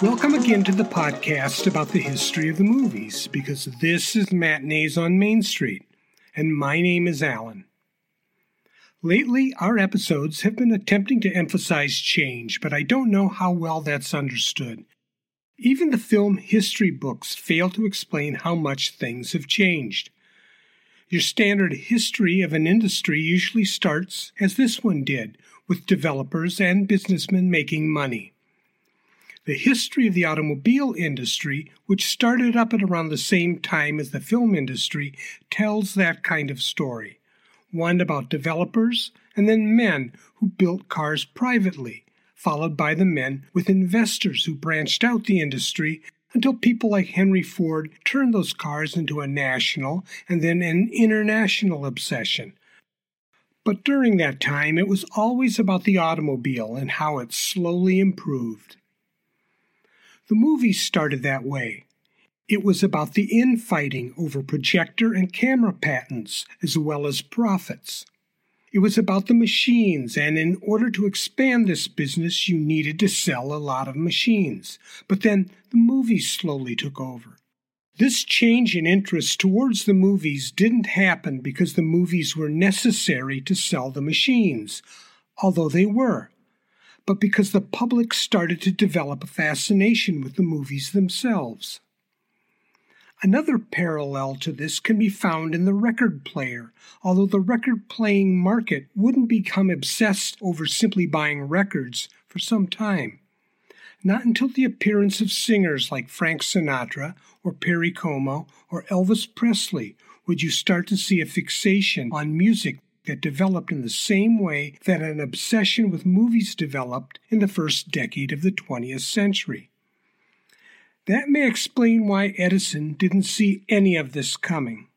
Welcome again to the podcast about the history of the movies, because this is Matinees on Main Street, and my name is Alan. Lately, our episodes have been attempting to emphasize change, but I don't know how well that's understood. Even the film history books fail to explain how much things have changed. Your standard history of an industry usually starts, as this one did, with developers and businessmen making money. The history of the automobile industry, which started up at around the same time as the film industry, tells that kind of story. One about developers and then men who built cars privately, followed by the men with investors who branched out the industry until people like Henry Ford turned those cars into a national and then an international obsession. But during that time, it was always about the automobile and how it slowly improved. The movie started that way. It was about the infighting over projector and camera patents, as well as profits. It was about the machines, and in order to expand this business, you needed to sell a lot of machines. But then the movies slowly took over. This change in interest towards the movies didn't happen because the movies were necessary to sell the machines, although they were but because the public started to develop a fascination with the movies themselves. Another parallel to this can be found in the record player, although the record playing market wouldn't become obsessed over simply buying records for some time. Not until the appearance of singers like Frank Sinatra or Perry Como or Elvis Presley would you start to see a fixation on music that developed in the same way that an obsession with movies developed in the first decade of the 20th century. That may explain why Edison didn't see any of this coming.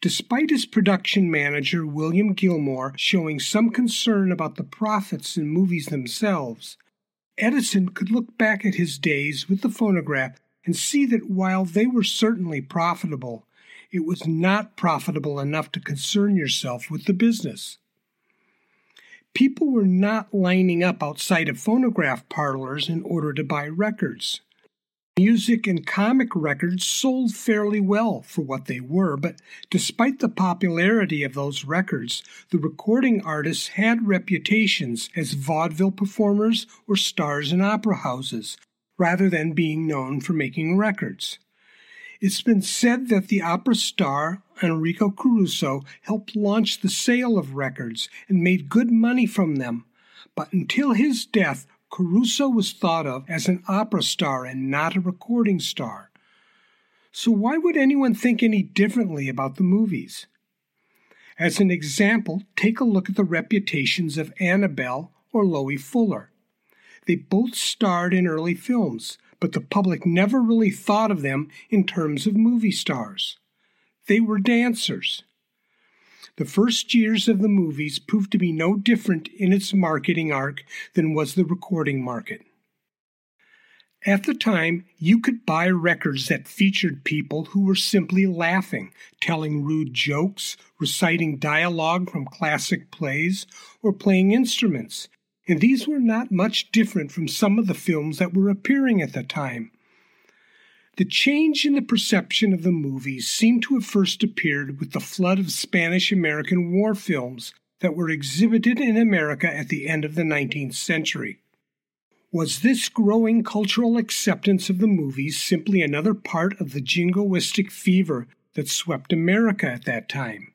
Despite his production manager, William Gilmore, showing some concern about the profits in movies themselves, Edison could look back at his days with the phonograph and see that while they were certainly profitable, it was not profitable enough to concern yourself with the business. People were not lining up outside of phonograph parlors in order to buy records. Music and comic records sold fairly well for what they were, but despite the popularity of those records, the recording artists had reputations as vaudeville performers or stars in opera houses, rather than being known for making records. It's been said that the opera star Enrico Caruso helped launch the sale of records and made good money from them. But until his death, Caruso was thought of as an opera star and not a recording star. So, why would anyone think any differently about the movies? As an example, take a look at the reputations of Annabelle or Loie Fuller. They both starred in early films, but the public never really thought of them in terms of movie stars. They were dancers. The first years of the movies proved to be no different in its marketing arc than was the recording market. At the time, you could buy records that featured people who were simply laughing, telling rude jokes, reciting dialogue from classic plays, or playing instruments, and these were not much different from some of the films that were appearing at the time. The change in the perception of the movies seemed to have first appeared with the flood of Spanish American war films that were exhibited in America at the end of the 19th century. Was this growing cultural acceptance of the movies simply another part of the jingoistic fever that swept America at that time?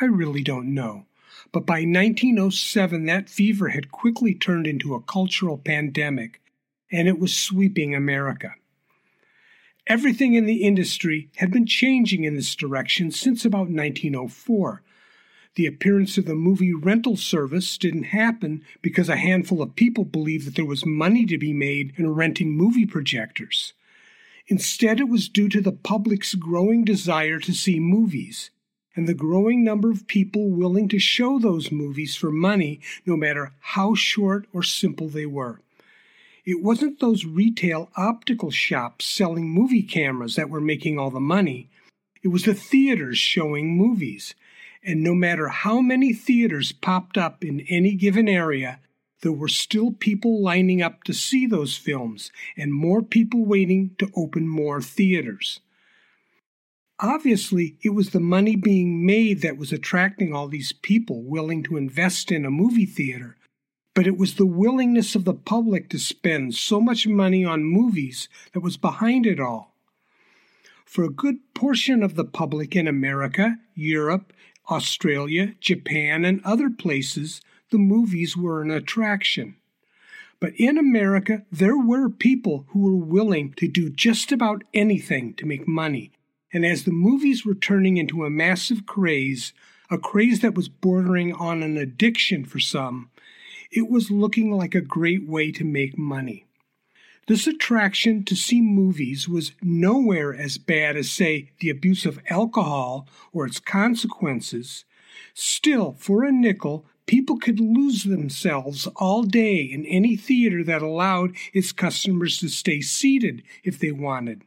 I really don't know but by 1907 that fever had quickly turned into a cultural pandemic, and it was sweeping America. Everything in the industry had been changing in this direction since about 1904. The appearance of the movie rental service didn't happen because a handful of people believed that there was money to be made in renting movie projectors. Instead, it was due to the public's growing desire to see movies and the growing number of people willing to show those movies for money, no matter how short or simple they were. It wasn't those retail optical shops selling movie cameras that were making all the money. It was the theaters showing movies. And no matter how many theaters popped up in any given area, there were still people lining up to see those films and more people waiting to open more theaters. Obviously, it was the money being made that was attracting all these people willing to invest in a movie theater, but it was the willingness of the public to spend so much money on movies that was behind it all. For a good portion of the public in America, Europe, Australia, Japan, and other places, the movies were an attraction. But in America, there were people who were willing to do just about anything to make money and as the movies were turning into a massive craze, a craze that was bordering on an addiction for some, it was looking like a great way to make money. This attraction to see movies was nowhere as bad as, say, the abuse of alcohol or its consequences. Still, for a nickel, people could lose themselves all day in any theater that allowed its customers to stay seated if they wanted.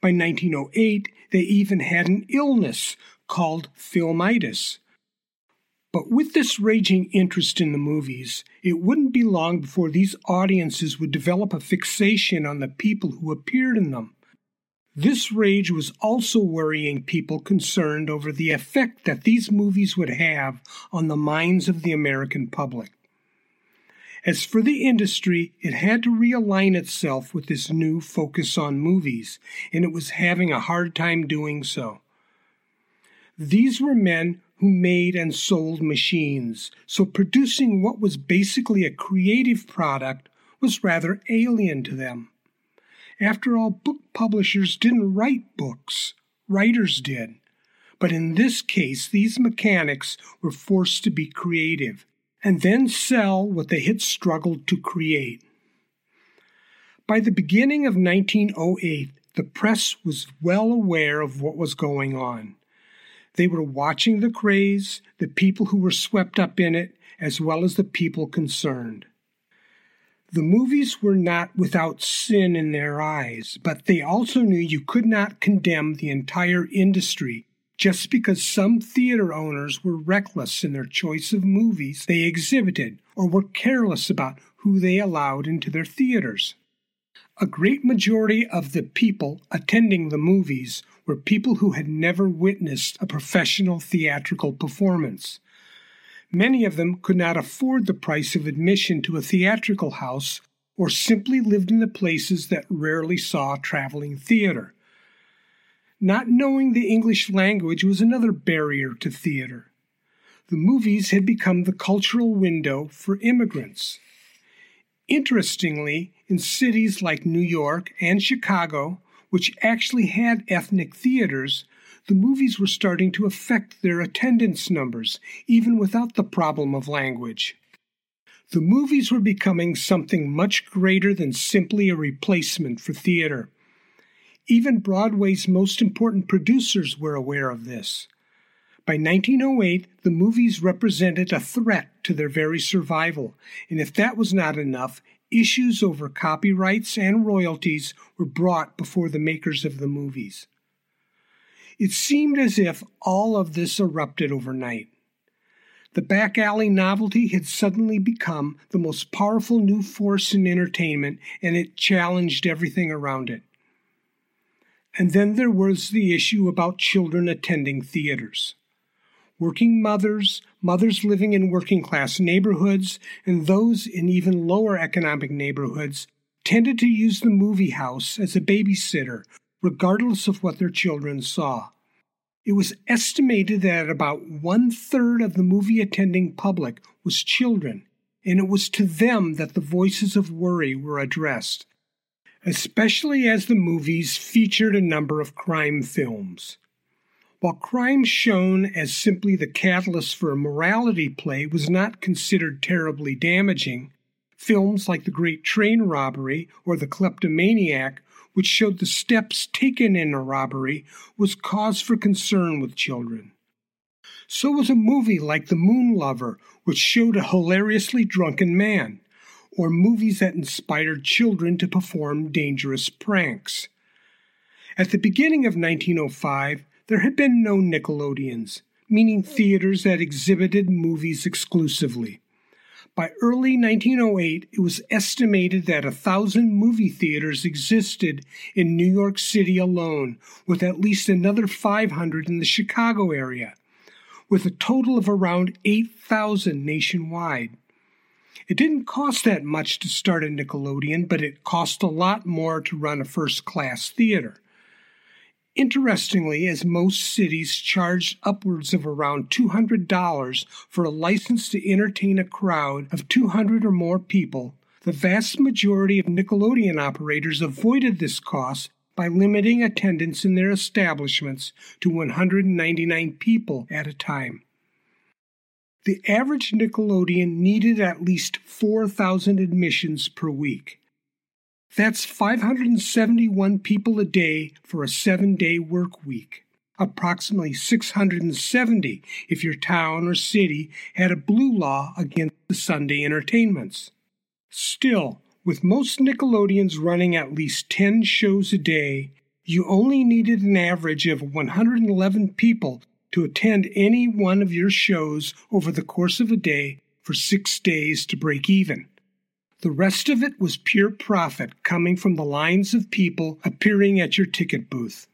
By 1908, they even had an illness called filmitis. But with this raging interest in the movies, it wouldn't be long before these audiences would develop a fixation on the people who appeared in them. This rage was also worrying people concerned over the effect that these movies would have on the minds of the American public. As for the industry, it had to realign itself with this new focus on movies, and it was having a hard time doing so. These were men who made and sold machines, so producing what was basically a creative product was rather alien to them. After all, book publishers didn't write books, writers did. But in this case, these mechanics were forced to be creative, and then sell what they had struggled to create. By the beginning of 1908, the press was well aware of what was going on. They were watching the craze, the people who were swept up in it, as well as the people concerned. The movies were not without sin in their eyes, but they also knew you could not condemn the entire industry just because some theater owners were reckless in their choice of movies they exhibited or were careless about who they allowed into their theaters. A great majority of the people attending the movies were people who had never witnessed a professional theatrical performance. Many of them could not afford the price of admission to a theatrical house or simply lived in the places that rarely saw traveling theater. Not knowing the English language was another barrier to theater. The movies had become the cultural window for immigrants. Interestingly, in cities like New York and Chicago, which actually had ethnic theaters, the movies were starting to affect their attendance numbers, even without the problem of language. The movies were becoming something much greater than simply a replacement for theater. Even Broadway's most important producers were aware of this. By 1908, the movies represented a threat to their very survival, and if that was not enough, issues over copyrights and royalties were brought before the makers of the movies. It seemed as if all of this erupted overnight. The back alley novelty had suddenly become the most powerful new force in entertainment, and it challenged everything around it. And then there was the issue about children attending theaters. Working mothers, mothers living in working class neighborhoods, and those in even lower economic neighborhoods tended to use the movie house as a babysitter, regardless of what their children saw. It was estimated that about one third of the movie attending public was children, and it was to them that the voices of worry were addressed especially as the movies featured a number of crime films. While crime shown as simply the catalyst for a morality play was not considered terribly damaging, films like The Great Train Robbery or The Kleptomaniac, which showed the steps taken in a robbery, was cause for concern with children. So was a movie like The Moon Lover, which showed a hilariously drunken man or movies that inspired children to perform dangerous pranks. At the beginning of 1905, there had been no Nickelodeons, meaning theaters that exhibited movies exclusively. By early 1908, it was estimated that a thousand movie theaters existed in New York City alone, with at least another 500 in the Chicago area, with a total of around 8,000 nationwide. It didn't cost that much to start a Nickelodeon, but it cost a lot more to run a first class theater. Interestingly, as most cities charged upwards of around $200 for a license to entertain a crowd of 200 or more people, the vast majority of Nickelodeon operators avoided this cost by limiting attendance in their establishments to 199 people at a time. The average Nickelodeon needed at least 4,000 admissions per week. That's 571 people a day for a seven day work week. Approximately 670 if your town or city had a blue law against the Sunday entertainments. Still, with most Nickelodeons running at least 10 shows a day, you only needed an average of 111 people to attend any one of your shows over the course of a day for six days to break even. The rest of it was pure profit coming from the lines of people appearing at your ticket booth.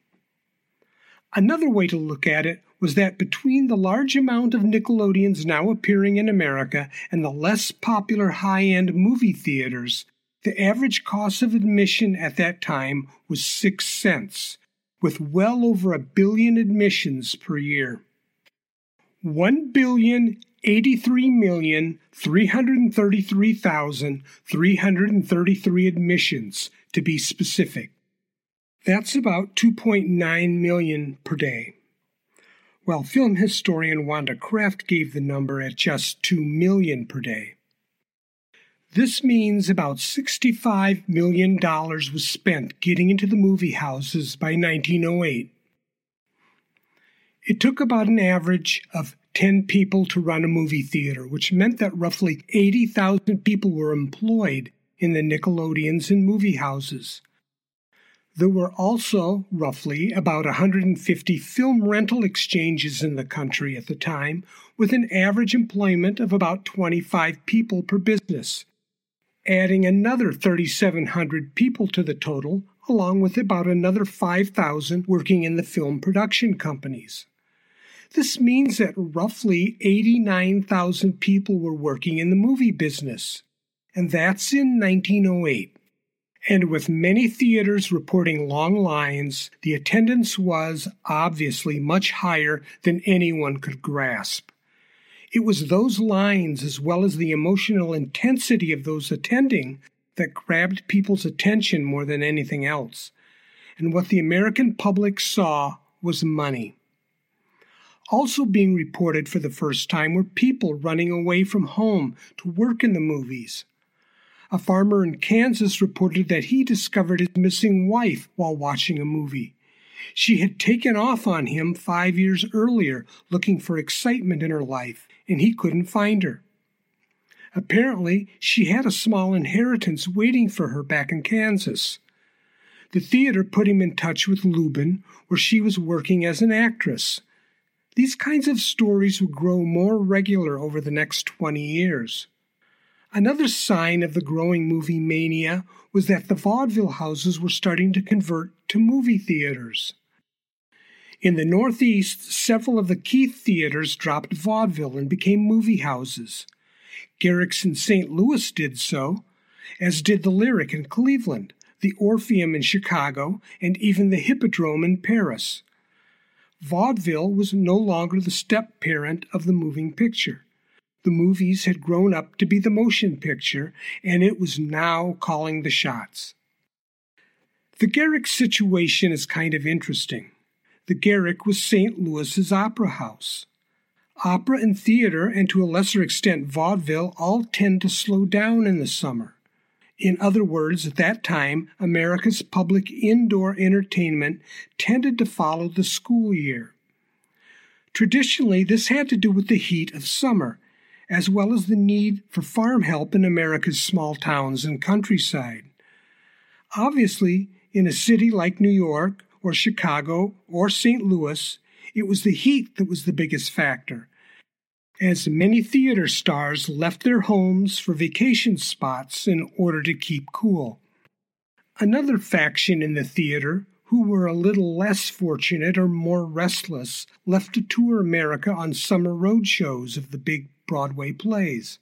Another way to look at it was that between the large amount of Nickelodeons now appearing in America and the less popular high end movie theaters, the average cost of admission at that time was six cents, with well over a billion admissions per year. One billion 83,333,333 admissions, to be specific. That's about 2.9 million per day. While film historian Wanda Kraft gave the number at just 2 million per day. This means about $65 million was spent getting into the movie houses by 1908. It took about an average of 10 people to run a movie theater, which meant that roughly 80,000 people were employed in the Nickelodeons and movie houses. There were also roughly about 150 film rental exchanges in the country at the time, with an average employment of about 25 people per business, adding another 3,700 people to the total, along with about another 5,000 working in the film production companies. This means that roughly 89,000 people were working in the movie business, and that's in 1908. And with many theaters reporting long lines, the attendance was obviously much higher than anyone could grasp. It was those lines, as well as the emotional intensity of those attending, that grabbed people's attention more than anything else. And what the American public saw was money. Also being reported for the first time were people running away from home to work in the movies. A farmer in Kansas reported that he discovered his missing wife while watching a movie. She had taken off on him five years earlier looking for excitement in her life, and he couldn't find her. Apparently, she had a small inheritance waiting for her back in Kansas. The theater put him in touch with Lubin, where she was working as an actress. These kinds of stories would grow more regular over the next 20 years. Another sign of the growing movie mania was that the vaudeville houses were starting to convert to movie theaters. In the Northeast, several of the Keith theaters dropped vaudeville and became movie houses. Garrick's in St. Louis did so, as did the Lyric in Cleveland, the Orpheum in Chicago, and even the Hippodrome in Paris vaudeville was no longer the step parent of the moving picture. The movies had grown up to be the motion picture, and it was now calling the shots. The Garrick situation is kind of interesting. The Garrick was St. Louis's opera house. Opera and theater, and to a lesser extent vaudeville, all tend to slow down in the summer. In other words, at that time, America's public indoor entertainment tended to follow the school year. Traditionally, this had to do with the heat of summer, as well as the need for farm help in America's small towns and countryside. Obviously, in a city like New York or Chicago or St. Louis, it was the heat that was the biggest factor, as many theater stars left their homes for vacation spots in order to keep cool. Another faction in the theater, who were a little less fortunate or more restless, left to tour America on summer road shows of the big Broadway plays.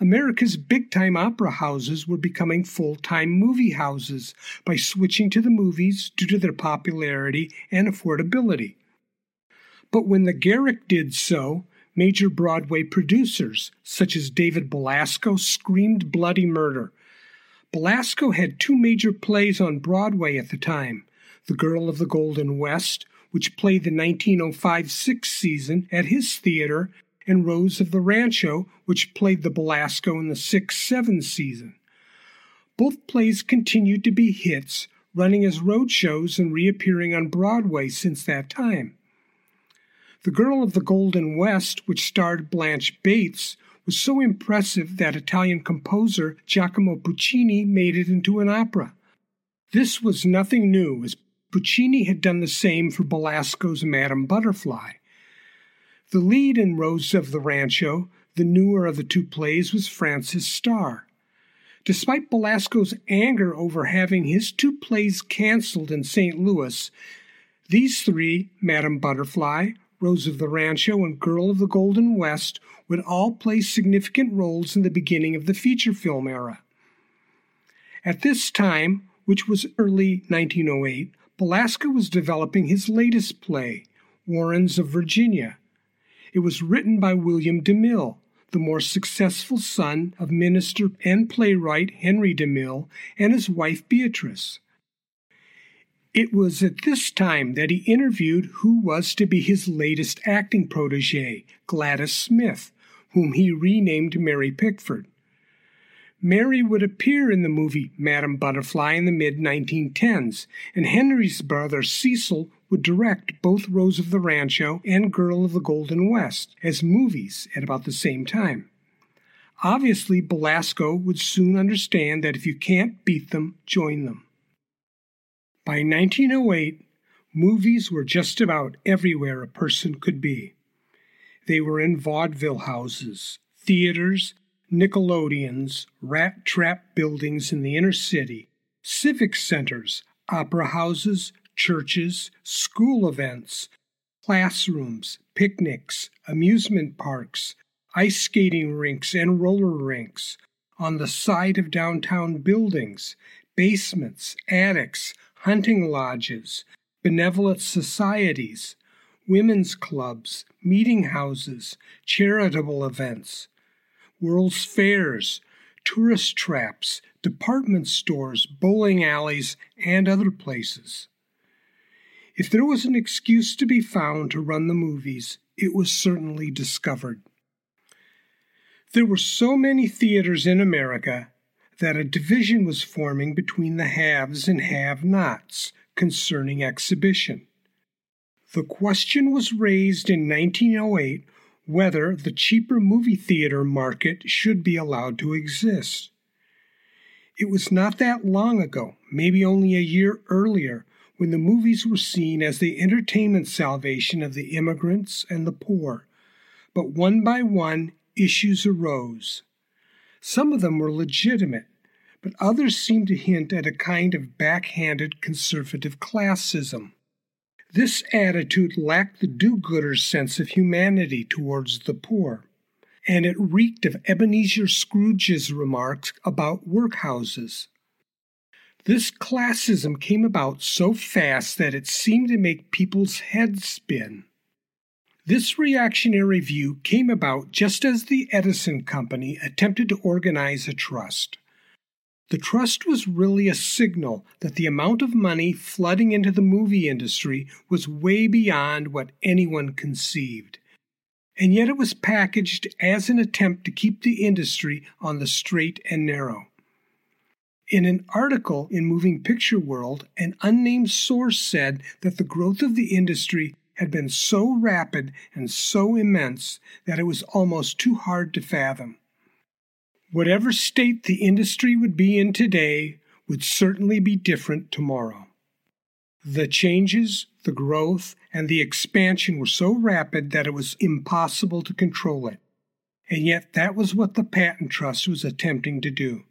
America's big time opera houses were becoming full time movie houses by switching to the movies due to their popularity and affordability. But when the Garrick did so, major Broadway producers, such as David Belasco, screamed bloody murder Belasco had two major plays on Broadway at the time The Girl of the Golden West, which played the 1905 6 season at his theater, and Rose of the Rancho, which played the Belasco in the 6 7 season. Both plays continued to be hits, running as road shows and reappearing on Broadway since that time. The Girl of the Golden West, which starred Blanche Bates, was so impressive that Italian composer Giacomo Puccini made it into an opera. This was nothing new, as Puccini had done the same for Belasco's Madame Butterfly. The lead in Rose of the Rancho, the newer of the two plays, was Frances Starr. Despite Belasco's anger over having his two plays canceled in St. Louis, these three, Madame Butterfly, Rose of the Rancho, and Girl of the Golden West, would all play significant roles in the beginning of the feature film era. At this time, which was early 1908, Belasco was developing his latest play, Warrens of Virginia. It was written by William DeMille, the more successful son of minister and playwright Henry DeMille and his wife Beatrice. It was at this time that he interviewed who was to be his latest acting protege, Gladys Smith, whom he renamed Mary Pickford. Mary would appear in the movie Madame Butterfly in the mid 1910s, and Henry's brother Cecil would direct both Rose of the Rancho and Girl of the Golden West as movies at about the same time. Obviously, Belasco would soon understand that if you can't beat them, join them. By 1908, movies were just about everywhere a person could be. They were in vaudeville houses, theaters, Nickelodeons, rat trap buildings in the inner city, civic centers, opera houses, churches, school events, classrooms, picnics, amusement parks, ice skating rinks, and roller rinks, on the side of downtown buildings, basements, attics, hunting lodges, benevolent societies, women's clubs, meeting houses, charitable events, world's fairs, tourist traps, department stores, bowling alleys, and other places. If there was an excuse to be found to run the movies, it was certainly discovered. There were so many theaters in America that a division was forming between the haves and have nots concerning exhibition. The question was raised in 1908 whether the cheaper movie theater market should be allowed to exist. It was not that long ago, maybe only a year earlier, when the movies were seen as the entertainment salvation of the immigrants and the poor. But one by one, issues arose. Some of them were legitimate, but others seemed to hint at a kind of backhanded conservative classism. This attitude lacked the do gooder's sense of humanity towards the poor, and it reeked of Ebenezer Scrooge's remarks about workhouses. This classism came about so fast that it seemed to make people's heads spin. This reactionary view came about just as the Edison Company attempted to organize a trust. The trust was really a signal that the amount of money flooding into the movie industry was way beyond what anyone conceived. And yet it was packaged as an attempt to keep the industry on the straight and narrow. In an article in Moving Picture World, an unnamed source said that the growth of the industry had been so rapid and so immense that it was almost too hard to fathom. Whatever state the industry would be in today would certainly be different tomorrow. The changes, the growth, and the expansion were so rapid that it was impossible to control it. And yet, that was what the Patent Trust was attempting to do.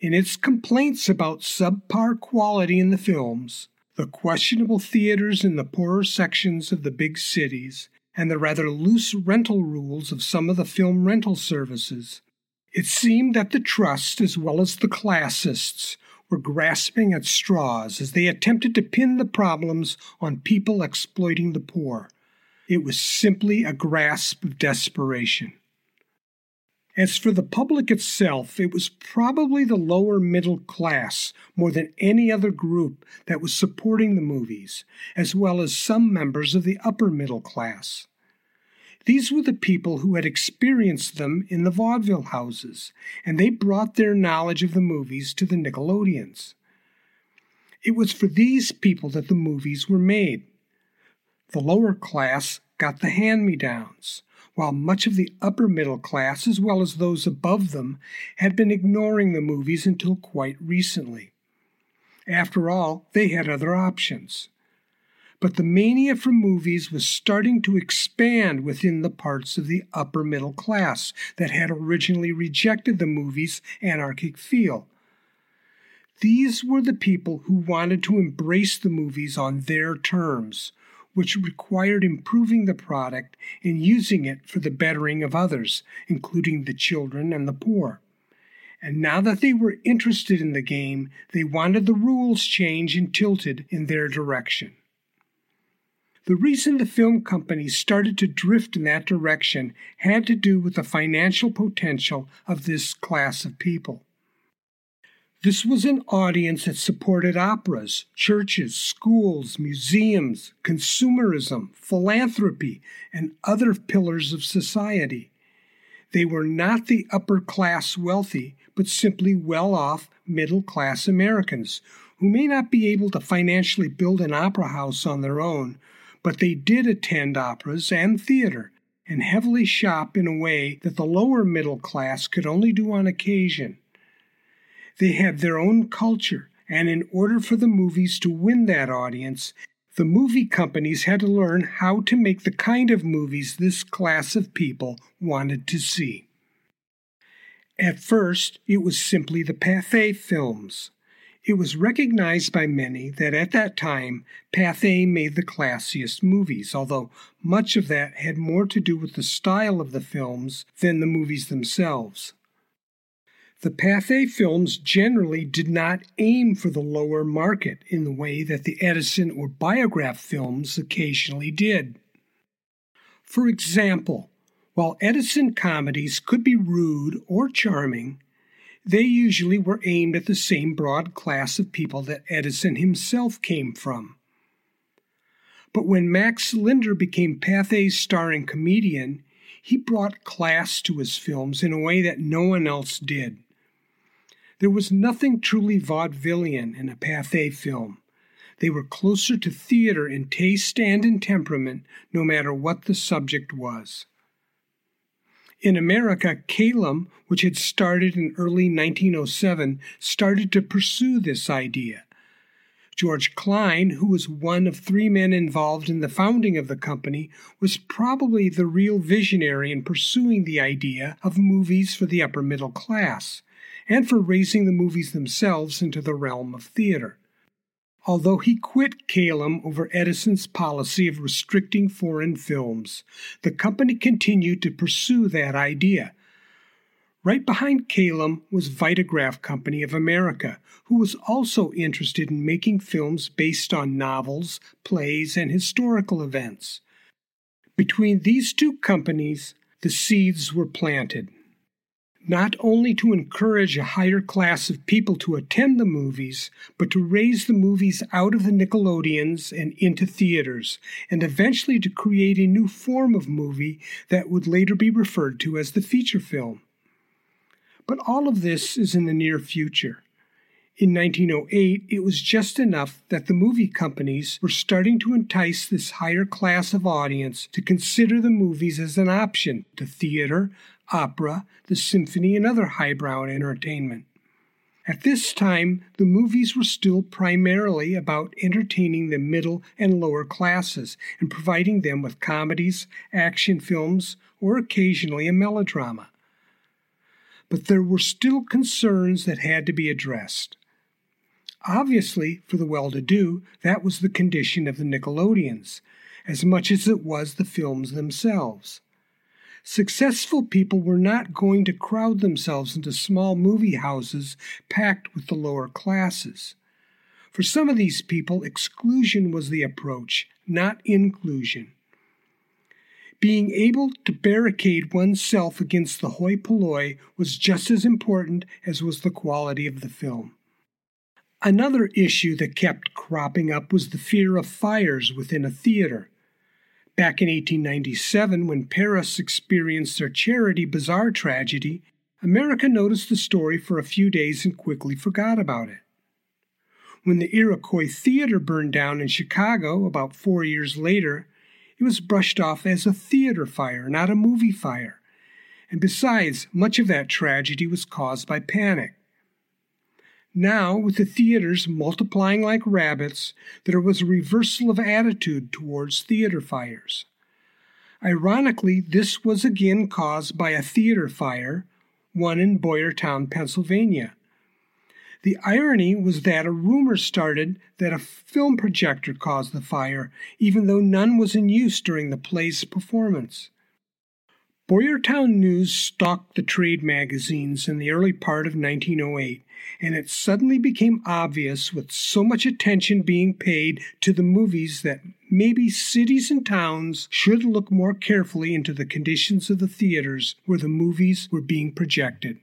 In its complaints about subpar quality in the films, the questionable theaters in the poorer sections of the big cities, and the rather loose rental rules of some of the film rental services, it seemed that the Trust, as well as the classists, were grasping at straws as they attempted to pin the problems on people exploiting the poor. It was simply a grasp of desperation. As for the public itself, it was probably the lower middle class more than any other group that was supporting the movies, as well as some members of the upper middle class. These were the people who had experienced them in the vaudeville houses, and they brought their knowledge of the movies to the Nickelodeons. It was for these people that the movies were made. The lower class got the hand me downs, while much of the upper middle class, as well as those above them, had been ignoring the movies until quite recently. After all, they had other options but the mania for movies was starting to expand within the parts of the upper middle class that had originally rejected the movie's anarchic feel. These were the people who wanted to embrace the movies on their terms, which required improving the product and using it for the bettering of others, including the children and the poor. And now that they were interested in the game, they wanted the rules changed and tilted in their direction. The reason the film companies started to drift in that direction had to do with the financial potential of this class of people. This was an audience that supported operas, churches, schools, museums, consumerism, philanthropy, and other pillars of society. They were not the upper class wealthy, but simply well off middle class Americans who may not be able to financially build an opera house on their own, but they did attend operas and theater and heavily shop in a way that the lower middle class could only do on occasion. They had their own culture, and in order for the movies to win that audience, the movie companies had to learn how to make the kind of movies this class of people wanted to see. At first, it was simply the Pathé films. It was recognized by many that at that time Pathé made the classiest movies, although much of that had more to do with the style of the films than the movies themselves. The Pathé films generally did not aim for the lower market in the way that the Edison or Biograph films occasionally did. For example, while Edison comedies could be rude or charming, they usually were aimed at the same broad class of people that Edison himself came from. But when Max Linder became Pathé's starring comedian, he brought class to his films in a way that no one else did. There was nothing truly vaudevillian in a Pathé film. They were closer to theater in taste and in temperament, no matter what the subject was. In America, Kalem, which had started in early 1907, started to pursue this idea. George Kleine, who was one of three men involved in the founding of the company, was probably the real visionary in pursuing the idea of movies for the upper middle class, and for raising the movies themselves into the realm of theater although he quit Kalem over Edison's policy of restricting foreign films. The company continued to pursue that idea. Right behind Kalem was Vitagraph Company of America, who was also interested in making films based on novels, plays, and historical events. Between these two companies, the seeds were planted not only to encourage a higher class of people to attend the movies, but to raise the movies out of the Nickelodeons and into theaters, and eventually to create a new form of movie that would later be referred to as the feature film. But all of this is in the near future. In 1908, it was just enough that the movie companies were starting to entice this higher class of audience to consider the movies as an option to theater, opera, the symphony, and other highbrow entertainment. At this time, the movies were still primarily about entertaining the middle and lower classes and providing them with comedies, action films, or occasionally a melodrama. But there were still concerns that had to be addressed. Obviously, for the well to do, that was the condition of the Nickelodeons, as much as it was the films themselves. Successful people were not going to crowd themselves into small movie houses packed with the lower classes. For some of these people, exclusion was the approach, not inclusion. Being able to barricade oneself against the hoi polloi was just as important as was the quality of the film. Another issue that kept cropping up was the fear of fires within a theater. Back in 1897, when Paris experienced their charity bazaar tragedy, America noticed the story for a few days and quickly forgot about it. When the Iroquois Theater burned down in Chicago about four years later, it was brushed off as a theater fire, not a movie fire. And besides, much of that tragedy was caused by panic. Now, with the theaters multiplying like rabbits, there was a reversal of attitude towards theater fires. Ironically, this was again caused by a theater fire, one in Boyertown, Pennsylvania. The irony was that a rumor started that a film projector caused the fire, even though none was in use during the play's performance. Boyertown News stalked the trade magazines in the early part of 1908, and it suddenly became obvious, with so much attention being paid to the movies, that maybe cities and towns should look more carefully into the conditions of the theaters where the movies were being projected.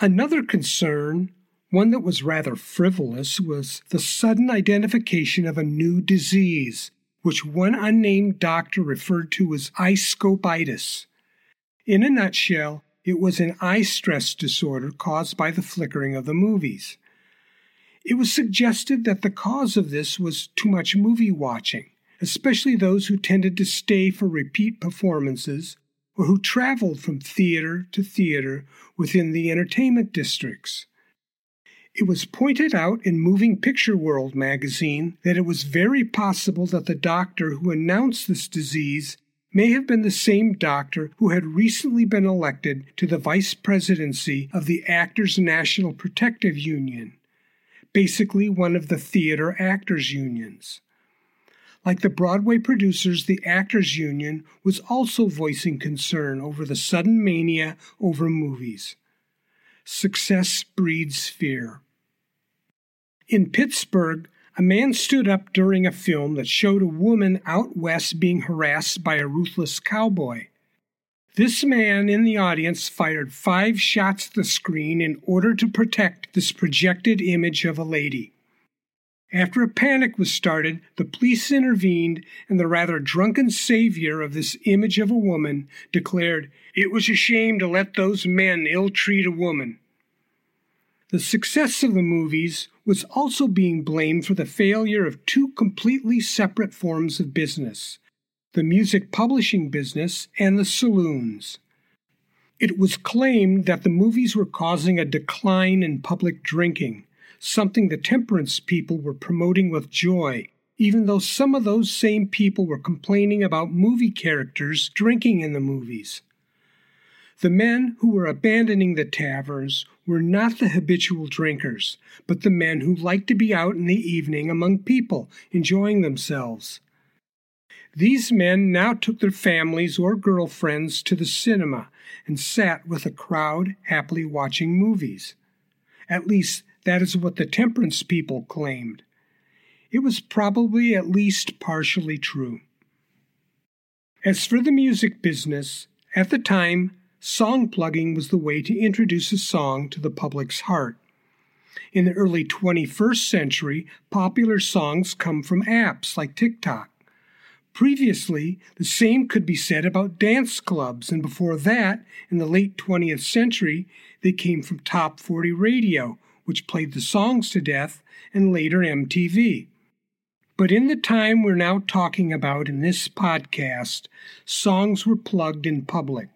Another concern, one that was rather frivolous, was the sudden identification of a new disease which one unnamed doctor referred to as eye scopitis. In a nutshell, it was an eye stress disorder caused by the flickering of the movies. It was suggested that the cause of this was too much movie watching, especially those who tended to stay for repeat performances or who traveled from theater to theater within the entertainment districts. It was pointed out in Moving Picture World magazine that it was very possible that the doctor who announced this disease may have been the same doctor who had recently been elected to the vice presidency of the Actors National Protective Union, basically one of the theater actors' unions. Like the Broadway producers, the Actors Union was also voicing concern over the sudden mania over movies. Success breeds fear. In Pittsburgh, a man stood up during a film that showed a woman out west being harassed by a ruthless cowboy. This man in the audience fired five shots at the screen in order to protect this projected image of a lady. After a panic was started, the police intervened, and the rather drunken savior of this image of a woman declared, It was a shame to let those men ill treat a woman. The success of the movies was also being blamed for the failure of two completely separate forms of business the music publishing business and the saloons. It was claimed that the movies were causing a decline in public drinking, something the temperance people were promoting with joy, even though some of those same people were complaining about movie characters drinking in the movies. The men who were abandoning the taverns were not the habitual drinkers, but the men who liked to be out in the evening among people, enjoying themselves. These men now took their families or girlfriends to the cinema and sat with a crowd happily watching movies. At least, that is what the temperance people claimed. It was probably at least partially true. As for the music business, at the time, song plugging was the way to introduce a song to the public's heart. In the early 21st century, popular songs come from apps like TikTok. Previously, the same could be said about dance clubs, and before that, in the late 20th century, they came from top 40 radio, which played the songs to death, and later MTV. But in the time we're now talking about in this podcast, songs were plugged in public.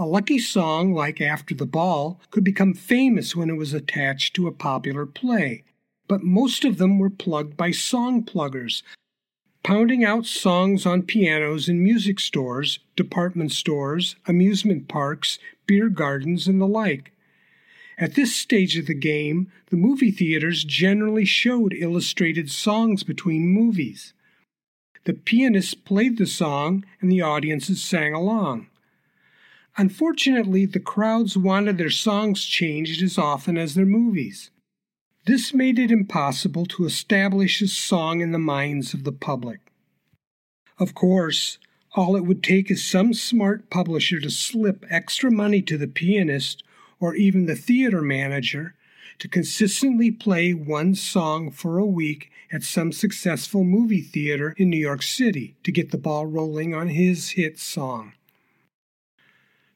A lucky song like After the Ball could become famous when it was attached to a popular play, but most of them were plugged by song pluggers, pounding out songs on pianos in music stores, department stores, amusement parks, beer gardens, and the like. At this stage of the game, the movie theaters generally showed illustrated songs between movies. The pianist played the song and the audiences sang along. Unfortunately, the crowds wanted their songs changed as often as their movies. This made it impossible to establish a song in the minds of the public. Of course, all it would take is some smart publisher to slip extra money to the pianist or even the theater manager to consistently play one song for a week at some successful movie theater in New York City to get the ball rolling on his hit song.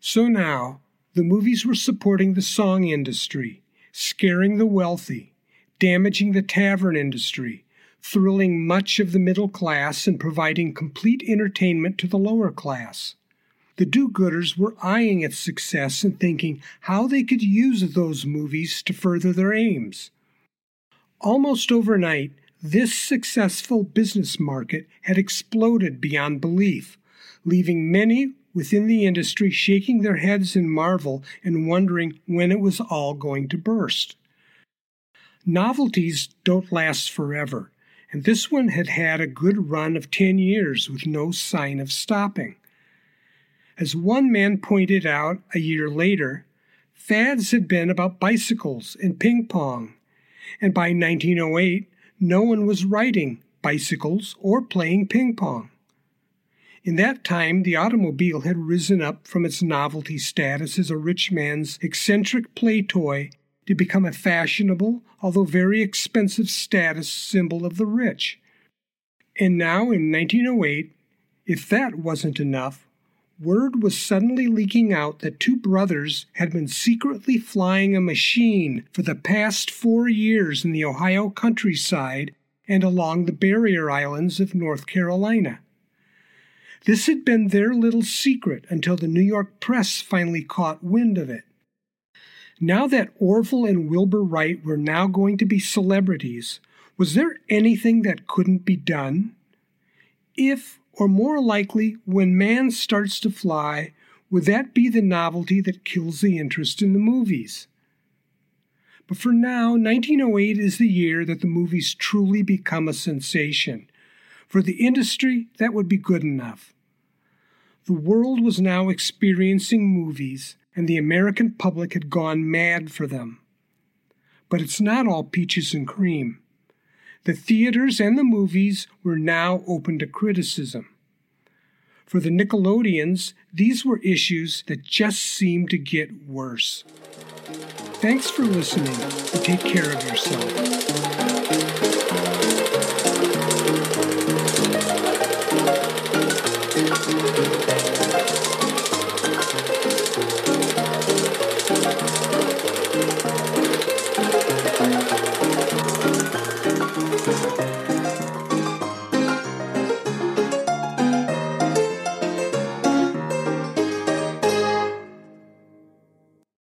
So now, the movies were supporting the song industry, scaring the wealthy, damaging the tavern industry, thrilling much of the middle class, and providing complete entertainment to the lower class. The do gooders were eyeing its success and thinking how they could use those movies to further their aims. Almost overnight, this successful business market had exploded beyond belief, leaving many within the industry shaking their heads in marvel and wondering when it was all going to burst. Novelties don't last forever, and this one had had a good run of 10 years with no sign of stopping. As one man pointed out a year later, fads had been about bicycles and ping pong, and by 1908, no one was riding bicycles or playing ping pong. In that time, the automobile had risen up from its novelty status as a rich man's eccentric play toy to become a fashionable, although very expensive status symbol of the rich. And now, in 1908, if that wasn't enough, word was suddenly leaking out that two brothers had been secretly flying a machine for the past four years in the Ohio countryside and along the barrier islands of North Carolina. This had been their little secret until the New York press finally caught wind of it. Now that Orville and Wilbur Wright were now going to be celebrities, was there anything that couldn't be done? If or more likely, when man starts to fly, would that be the novelty that kills the interest in the movies? But for now, 1908 is the year that the movies truly become a sensation. For the industry, that would be good enough. The world was now experiencing movies, and the American public had gone mad for them. But it's not all peaches and cream. The theaters and the movies were now open to criticism. For the Nickelodeons, these were issues that just seemed to get worse. Thanks for listening and take care of yourself.